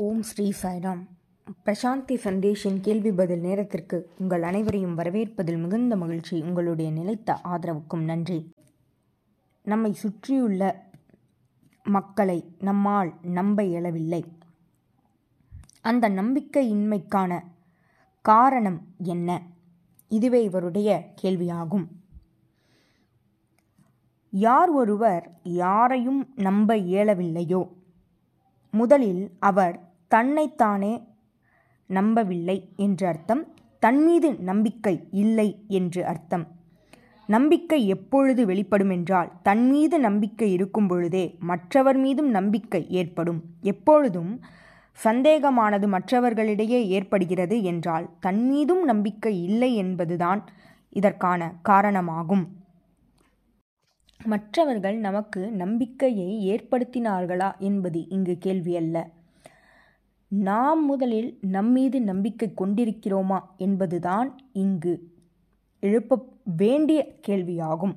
ஓம் ஸ்ரீ சாய்ராம். பிரசாந்தி சந்தேஷின் கேள்வி பதில் நேரத்திற்கு உங்கள் அனைவரையும் வரவேற்பதில் மிகுந்த மகிழ்ச்சி. உங்களுடைய நிலைத்த ஆதரவுக்கும் நன்றி. நம்மை சுற்றியுள்ள மக்களை நம்மால் நம்ப இயலவில்லை. அந்த நம்பிக்கையின்மைக்கான காரணம் என்ன? இதுவே இவருடைய கேள்வியாகும். யார் ஒருவர் யாரையும் நம்ப இயலவில்லையோ? முதலில் அவர் தன்னைத்தானே நம்பவில்லை என்று அர்த்தம். தன்மீது நம்பிக்கை இல்லை என்று அர்த்தம். நம்பிக்கை எப்பொழுது வெளிப்படும் என்றால் தன் மீது நம்பிக்கை இருக்கும் பொழுதே மற்றவர் மீதும் நம்பிக்கை ஏற்படும். எப்பொழுதும் சந்தேகமானது மற்றவர்களிடையே ஏற்படுகிறது என்றால் தன் மீதும் நம்பிக்கை இல்லை என்பதுதான் இதற்கான காரணமாகும். மற்றவர்கள் நமக்கு நம்பிக்கையை ஏற்படுத்தினார்களா என்பது இங்கு கேள்வி அல்ல. நாம் முதலில் நம்மீது நம்பிக்கை கொண்டிருக்கிறோமா என்பதுதான் இங்கு எழுப்ப வேண்டிய கேள்வியாகும்.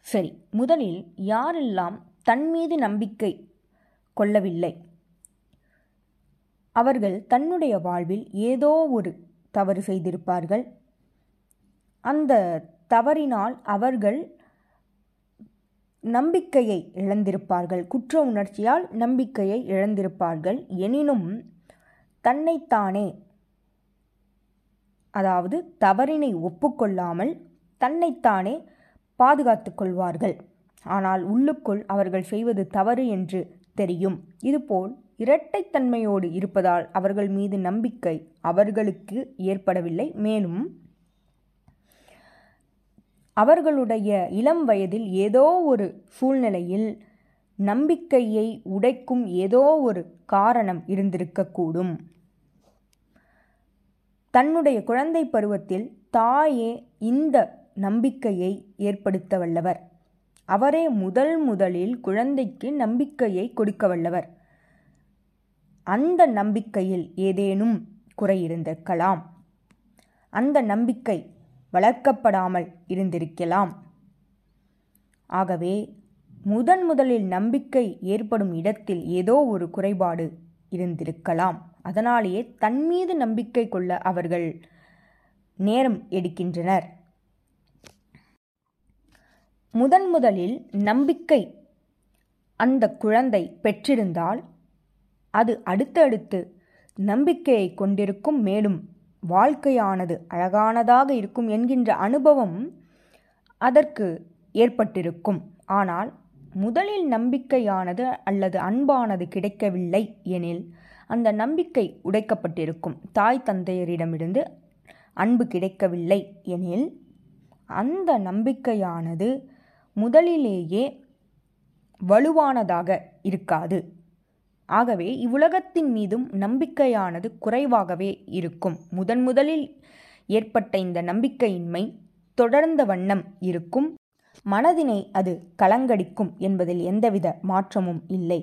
சரி முதலில் யாரெல்லாம் தன் மீது நம்பிக்கை கொள்ளவில்லை? அவர்கள் தன்னுடைய வாழ்வில் ஏதோ ஒரு தவறு செய்திருப்பார்கள். அந்த தவறினால் அவர்கள் நம்பிக்கையை இழந்திருப்பார்கள். குற்ற உணர்ச்சியால் நம்பிக்கையை இழந்திருப்பார்கள். எனினும் தன்னைத்தானே அதாவது தவறினை ஒப்புக்கொள்ளாமல் தன்னைத்தானே பாதுகாத்து கொள்வார்கள். ஆனால் உள்ளுக்குள் அவர்கள் செய்வது தவறு என்று தெரியும். இதுபோல் இரட்டைத்தன்மையோடு இருப்பதால் அவர்கள் மீது நம்பிக்கை அவர்களுக்கு ஏற்படவில்லை. மேலும் அவர்களுடைய இளம் வயதில் ஏதோ ஒரு சூழ்நிலையில் நம்பிக்கையை உடைக்கும் ஏதோ ஒரு காரணம் இருந்திருக்கக்கூடும். தன்னுடைய குழந்தை பருவத்தில் தாயே இந்த நம்பிக்கையை ஏற்படுத்த வல்லவர். அவரே முதல் முதலில் குழந்தைக்கு நம்பிக்கையை கொடுக்க வல்லவர். அந்த நம்பிக்கையில் ஏதேனும் குறையிருந்திருக்கலாம் அந்த நம்பிக்கை வளர்க்கப்படாமல் இருந்திருக்கலாம். ஆகவே முதன் முதலில் நம்பிக்கை ஏற்படும் இடத்தில் ஏதோ ஒரு குறைபாடு இருந்திருக்கலாம். அதனாலேயே தன்மீது நம்பிக்கை கொள்ள அவர்கள் நேரம் எடுக்கின்றனர். முதன் முதலில் நம்பிக்கை அந்த குழந்தை பெற்றிருந்தால் அது அடுத்தடுத்து நம்பிக்கையை கொண்டிருக்கும். மேலும் வாழ்க்கையானது அழகானதாக இருக்கும் என்கின்ற அனுபவம் அதற்கு ஏற்பட்டிருக்கும். ஆனால் முதலில் நம்பிக்கையானது அல்லது அன்பானது கிடைக்கவில்லை எனில் அந்த நம்பிக்கை உடைக்கப்பட்டிருக்கும். தாய் தந்தையரிடமிருந்து அன்பு கிடைக்கவில்லை எனில் அந்த நம்பிக்கையானது முதலிலேயே வலுவானதாக இருக்காது. ஆகவே இவ்வுலகத்தின் மீதும் நம்பிக்கையானது குறைவாகவே இருக்கும். முதன் முதலில் ஏற்பட்ட இந்த நம்பிக்கையின்மை தொடர்ந்த வண்ணம் இருக்கும். மனதினை அது கலங்கடிக்கும் என்பதில் எந்தவித மாற்றமும் இல்லை.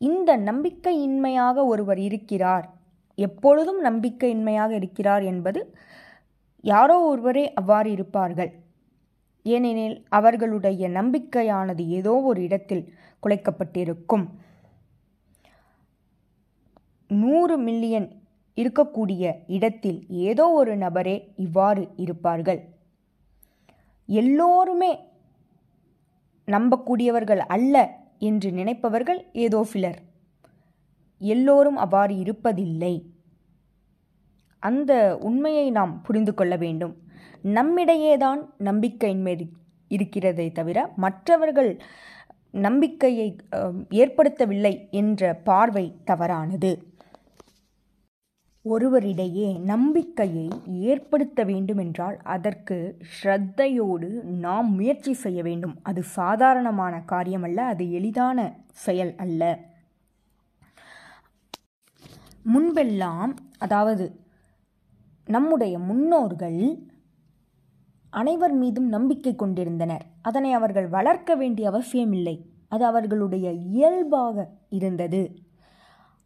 இந்த நம்பிக்கையின்மையாக ஒருவர் இருக்கிறார். எப்பொழுதும் நம்பிக்கையின்மையாக இருக்கிறார் என்பது யாரோ ஒருவரே அவ்வாறு இருப்பார்கள். ஏனெனில் அவர்களுடைய நம்பிக்கையானது ஏதோ ஒரு இடத்தில் குலைக்கப்பட்டிருக்கும். நூறு மில்லியன் இருக்கக்கூடிய இடத்தில் ஏதோ ஒரு நபரே இவ்வாறு இருப்பார்கள். எல்லோருமே நம்பக்கூடியவர்கள் அல்ல என்று நினைப்பவர்கள் ஏதோ சிலர். எல்லோரும் அவ்வாறு இருப்பதில்லை. அந்த உண்மையை நாம் புரிந்து கொள்ள வேண்டும். நம்மிடையேதான் நம்பிக்கையின்மை இருக்கிறதை தவிர மற்றவர்கள் நம்பிக்கையை ஏற்படுத்தவில்லை என்ற பார்வை தவறானது. ஒருவரிடையே நம்பிக்கையை ஏற்படுத்த வேண்டுமென்றால் அதற்கு ஸ்ரத்தையோடு நாம் முயற்சி செய்ய வேண்டும். அது சாதாரணமான காரியம் அல்ல அது எளிதான செயல் அல்ல. முன்பெல்லாம் அதாவது நம்முடைய முன்னோர்கள் அனைவர் மீதும் நம்பிக்கை கொண்டிருந்தனர். அதனை அவர்கள் வளர்க்க வேண்டிய அவசியமில்லை. அது அவர்களுடைய இயல்பாக இருந்தது.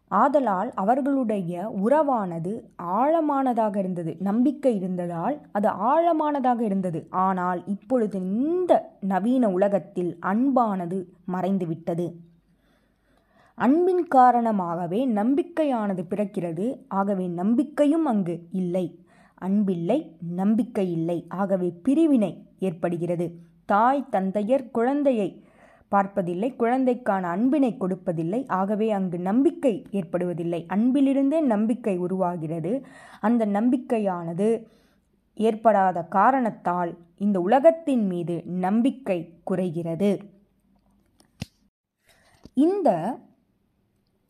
ஆதலால் அவர்களுடைய உறவானது ஆழமானதாக இருந்தது. நம்பிக்கை இருந்ததால் அது ஆழமானதாக இருந்தது. ஆனால் இப்பொழுது இந்த நவீன உலகத்தில் அன்பானது மறைந்துவிட்டது. அன்பின் காரணமாகவே நம்பிக்கையானது பிறக்கிறது. ஆகவே நம்பிக்கையும் அங்கு இல்லை. அன்பில்லை நம்பிக்கை இல்லை. ஆகவே பிரிவினை ஏற்படுகிறது. தாய் தந்தையர் குழந்தையை பார்ப்பதில்லை குழந்தைக்கான அன்பினை கொடுப்பதில்லை ஆகவே அங்கு நம்பிக்கை ஏற்படுவதில்லை. அன்பிலிருந்தே நம்பிக்கை உருவாகிறது. அந்த நம்பிக்கையானது ஏற்படாத காரணத்தால் இந்த உலகத்தின் மீது நம்பிக்கை குறைகிறது. இந்த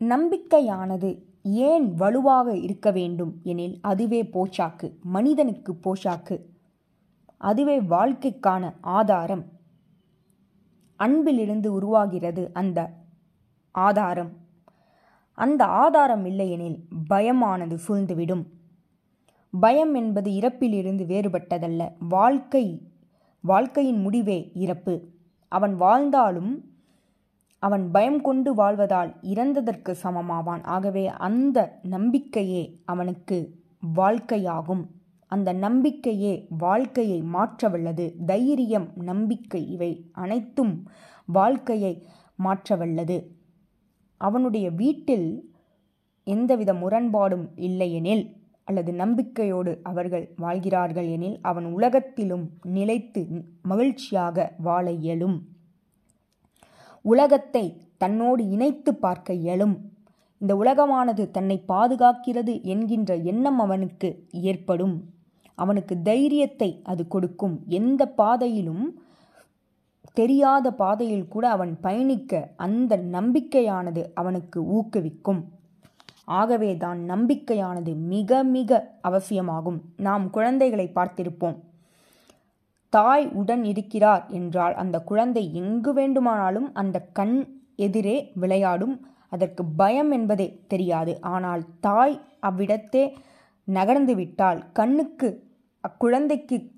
நம்பிக்கையானது ஏன் வலுவாக இருக்க வேண்டும் எனில் அதுவே போஷாக்கு மனிதனுக்கு போஷாக்கு அதுவே வாழ்க்கைக்கான ஆதாரம். அன்பிலிருந்து உருவாகிறது அந்த ஆதாரம். அந்த ஆதாரம் இல்லையெனில் பயமானது சூழ்ந்துவிடும். பயம் என்பது இறப்பிலிருந்து வேறுபட்டதல்ல. வாழ்க்கை வாழ்க்கையின் முடிவே இறப்பு. அவன் வாழ்ந்தாலும் அவன் பயம் கொண்டு வாழ்வதால் இறந்ததற்கு சமமாவான். ஆகவே அந்த நம்பிக்கையே அவனுக்கு வாழ்க்கையாகும். அந்த நம்பிக்கையே வாழ்க்கையை மாற்றவல்லது. தைரியம் நம்பிக்கை இவை அனைத்தும் வாழ்க்கையை மாற்றவல்லது. அவனுடைய வீட்டில் எந்தவித முரண்பாடும் இல்லையெனில் அல்லது நம்பிக்கையோடு அவர்கள் வாழ்கிறார்கள் எனில் அவன் உலகத்திலும் நிலைத்து மகிழ்ச்சியாக வாழ இயலும். உலகத்தை தன்னோடு இணைத்து பார்க்க இயலும். இந்த உலகமானது தன்னை பாதுகாக்கிறது என்கின்ற எண்ணம் அவனுக்கு ஏற்படும். அவனுக்கு தைரியத்தை அது கொடுக்கும். எந்த பாதையிலும் தெரியாத பாதையில் கூட அவன் பயணிக்க அந்த நம்பிக்கையானது அவனுக்கு ஊக்குவிக்கும். ஆகவே தான் நம்பிக்கையானது மிக மிக அவசியமாகும். நாம் குழந்தைகளை பார்த்திருப்போம். தாய் உடன் இருக்கிறார் என்றால் அந்த குழந்தை எங்கு வேண்டுமானாலும் அந்த கண் எதிரே விளையாடும். அதற்கு பயம் என்பதே தெரியாது. ஆனால் தாய் அவ்விடத்தே நகர்ந்து விட்டால் கண்ணுக்கு அக்குழந்தைக்கு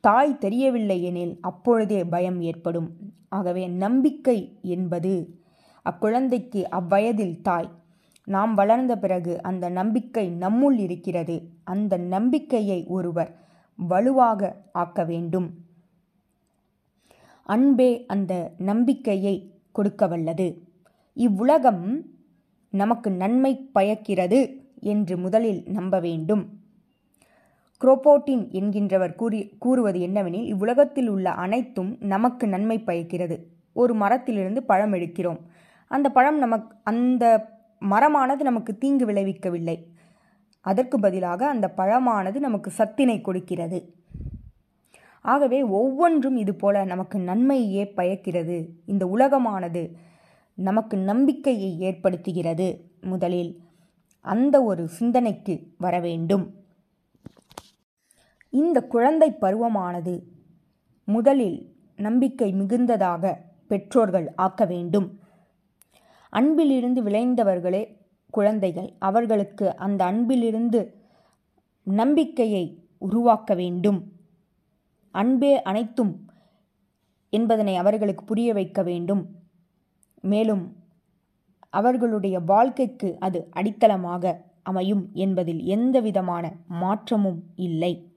தாய் தெரியவில்லை எனில் அப்பொழுதே பயம் ஏற்படும். ஆகவே நம்பிக்கை என்பது அக்குழந்தைக்கு அவ்வயதில் தாய். நாம் வளர்ந்த பிறகு அந்த நம்பிக்கை நம்முள் இருக்கிறது. அந்த நம்பிக்கையை ஒருவர் வலுவாக ஆக்க வேண்டும். அன்பே அந்த நம்பிக்கையை கொடுக்க வல்லது இவ்வுலகம் நமக்கு நன்மை பயக்கிறது. என்று முதலில் நம்ப வேண்டும். குரோபோட்டின் என்கின்றவர் கூறி கூறுவது என்னவெனில் இவ்வுலகத்தில் உள்ள அனைத்தும் நமக்கு நன்மை பயக்கிறது. ஒரு மரத்திலிருந்து பழம் எடுக்கிறோம். அந்த பழம் நமக்கு அந்த மரமானது நமக்கு தீங்கு விளைவிக்கவில்லை. அதற்கு பதிலாக அந்த பழமானது நமக்கு சத்தினை கொடுக்கிறது. ஆகவே ஒவ்வொன்றும் இதுபோல நமக்கு நன்மையே பயக்கிறது. இந்த உலகமானது நமக்கு நம்பிக்கையை ஏற்படுத்துகிறது முதலில். அந்த ஒரு சிந்தனைக்கு வர வேண்டும். இந்த குழந்தை பருவமானது முதலில் நம்பிக்கை மிகுந்ததாக பெற்றோர்கள் ஆக்க வேண்டும். அன்பிலிருந்து விளைந்தவர்களே குழந்தைகள். அவர்களுக்கு அந்த அன்பிலிருந்து நம்பிக்கையை உருவாக்க வேண்டும். அன்பே அனைத்தும் என்பதனை அவர்களுக்கு புரிய வைக்க வேண்டும். மேலும் அவர்களுடைய வாழ்க்கைக்கு அது அடித்தளமாக அமையும் என்பதில் எந்தவிதமான மாற்றமும் இல்லை.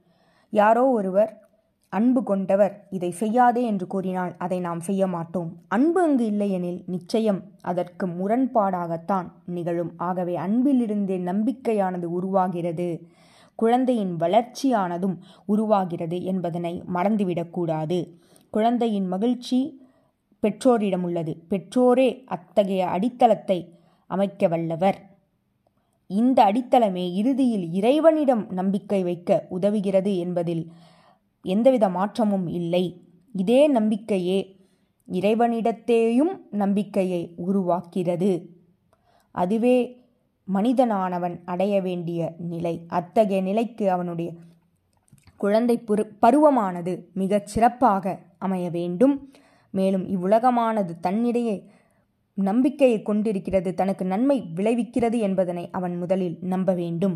யாரோ ஒருவர் அன்பு கொண்டவர் இதை செய்யாதே என்று கூறினால் அதை நாம் செய்ய மாட்டோம். அன்பு அங்கு இல்லையெனில் நிச்சயம் அதற்கு முரண்பாடாகத்தான் நிகழும். ஆகவே அன்பிலிருந்தே நம்பிக்கையானது உருவாகிறது. குழந்தையின் வளர்ச்சியானதும் உருவாகிறது என்பதனை மறந்துவிடக்கூடாது. குழந்தையின் மகிழ்ச்சி பெற்றோரிடம் உள்ளது. பெற்றோரே அத்தகைய அடித்தளத்தை அமைக்க வல்லவர். இந்த அடித்தளமே இறுதியில் இறைவனிடம் நம்பிக்கை வைக்க உதவுகிறது என்பதில் எந்தவித மாற்றமும் இல்லை. இதே நம்பிக்கையே இறைவனிடத்தேயும் நம்பிக்கையை உருவாக்கிறது. அதுவே மனிதனானவன் அடைய வேண்டிய நிலை. அத்தகைய நிலைக்கு அவனுடைய குழந்தை பருவமானது மிகச் சிறப்பாக அமைய வேண்டும். மேலும் இவ்வுலகமானது தன்னிடையே நம்பிக்கையை கொண்டிருக்கிறது தனக்கு நன்மை விளைவிக்கிறது என்பதனை அவன் முதலில் நம்ப வேண்டும்.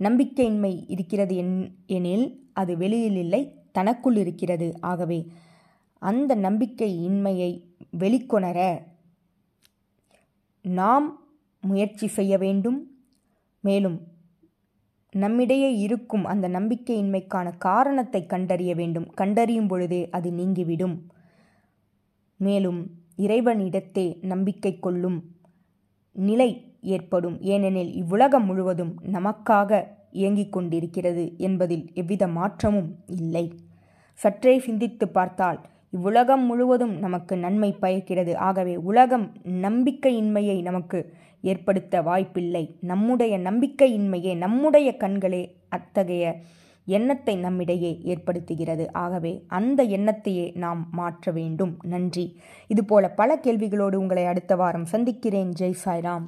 நம்பிக்கையின்மை இருக்கிறது என் எனில் அது வெளியில் இல்லை தனக்குள் இருக்கிறது. ஆகவே அந்த நம்பிக்கையின்மையை வெளிக்கொணர நாம் முயற்சி செய்ய வேண்டும். மேலும் நம்மிடையே இருக்கும் அந்த நம்பிக்கையின்மைக்கான காரணத்தை கண்டறிய வேண்டும். கண்டறியும் பொழுதே அது நீங்கிவிடும். மேலும் இறைவனிடத்தே நம்பிக்கை கொள்ளும் நிலை ஏற்படும். ஏனெனில் இவ்வுலகம் முழுவதும் நமக்காக இயங்கிக் கொண்டிருக்கிறது என்பதில் எவ்வித மாற்றமும் இல்லை. சற்றே சிந்தித்து பார்த்தால் இவ்வுலகம் முழுவதும் நமக்கு நன்மை பயக்கிறது. ஆகவே உலகம் நம்பிக்கையின்மையை நமக்கு ஏற்படுத்த வாய்ப்பில்லை. நம்முடைய நம்பிக்கையின்மையே நம்முடைய கண்களே அத்தகைய எண்ணத்தை நம்மிடையே ஏற்படுத்துகிறது. ஆகவே அந்த எண்ணத்தையே நாம் மாற்ற வேண்டும். நன்றி. இதுபோல பல கேள்விகளோடு உங்களை அடுத்த வாரம் சந்திக்கிறேன். ஜெய் சாய்ராம்.